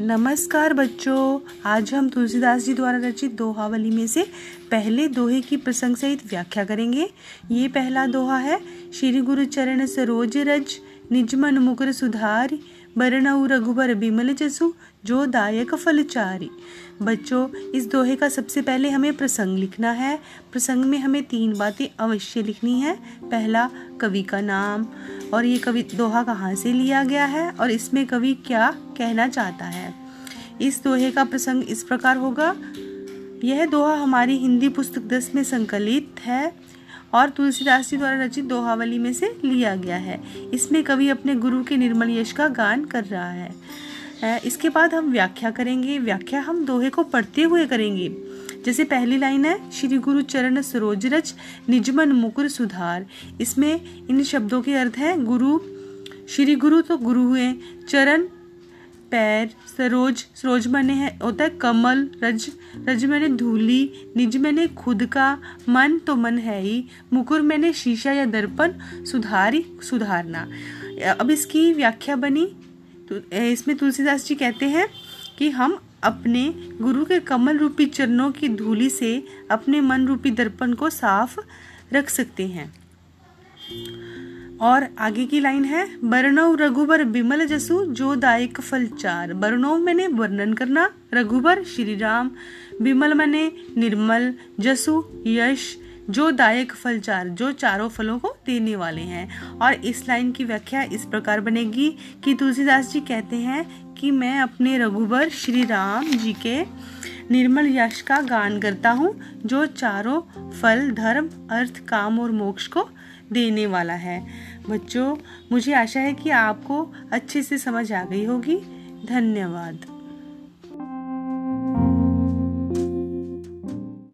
नमस्कार बच्चों, आज हम तुलसीदास जी द्वारा रचित दोहावली में से पहले दोहे की प्रसंग सहित व्याख्या करेंगे। ये पहला दोहा है, श्री गुरु चरण सरोज रज, निज मन मुकुर सुधारी, बरनऊ रघुबर बिमल जसु, जो दायक फलचारी बच्चों, इस दोहे का सबसे पहले हमें प्रसंग लिखना है। प्रसंग में हमें तीन बातें अवश्य लिखनी है। पहला, कवि का नाम। और ये कवि दोहा कहाँ से लिया गया है और इसमें कवि क्या कहना चाहता है? इस दोहे का प्रसंग इस प्रकार होगा। यह दोहा हमारी हिंदी पुस्तक दस में संकलित है और तुलसीदास जी द्वारा रचित दोहावली में से लिया गया है। इसमें कवि अपने गुरु के निर्मल यश का गान कर रहा है। इसके बाद हम व्याख्या करेंगे। व्याख्या हम दोहे को पढ़ते हुए करेंगे। जैसे पहली लाइन है, श्री गुरु चरण सरोज रच निजमन मुकुर सुधार। इसमें इन शब्दों के अर्थ है, गुरु, श्री गुरु तो गुरु हुए, चरण, पैर, सरोज सरोज मैंने है, होता है कमल, रज रज मैंने धूली, निज मैंने खुद का, मन तो मन है ही, मुकुर मैंने शीशा या दर्पण, सुधारी, सुधारना। अब इसकी व्याख्या बनी तो इसमें तुलसीदास जी कहते हैं कि हम अपने गुरु के कमल रूपी चरणों की धूली से अपने मन रूपी दर्पण को साफ़ रख सकते हैं। और आगे की लाइन है बरनव रघुबर बिमल जसु जो दायक फल चार। बरनव मैंने वर्णन करना, रघुबर श्री राम बिमल मैंने निर्मल जसु, यश जो दायक फल चार, जो चारों फलों को देने वाले हैं। और इस लाइन की व्याख्या इस प्रकार बनेगी कि तुलसीदास जी कहते हैं कि मैं अपने रघुबर श्री राम जी के निर्मल यश का गान करता हूँ, जो चारों फल, धर्म, अर्थ, काम और मोक्ष को देने वाला है। बच्चों, मुझे आशा है कि आपको अच्छे से समझ आ गई होगी। धन्यवाद।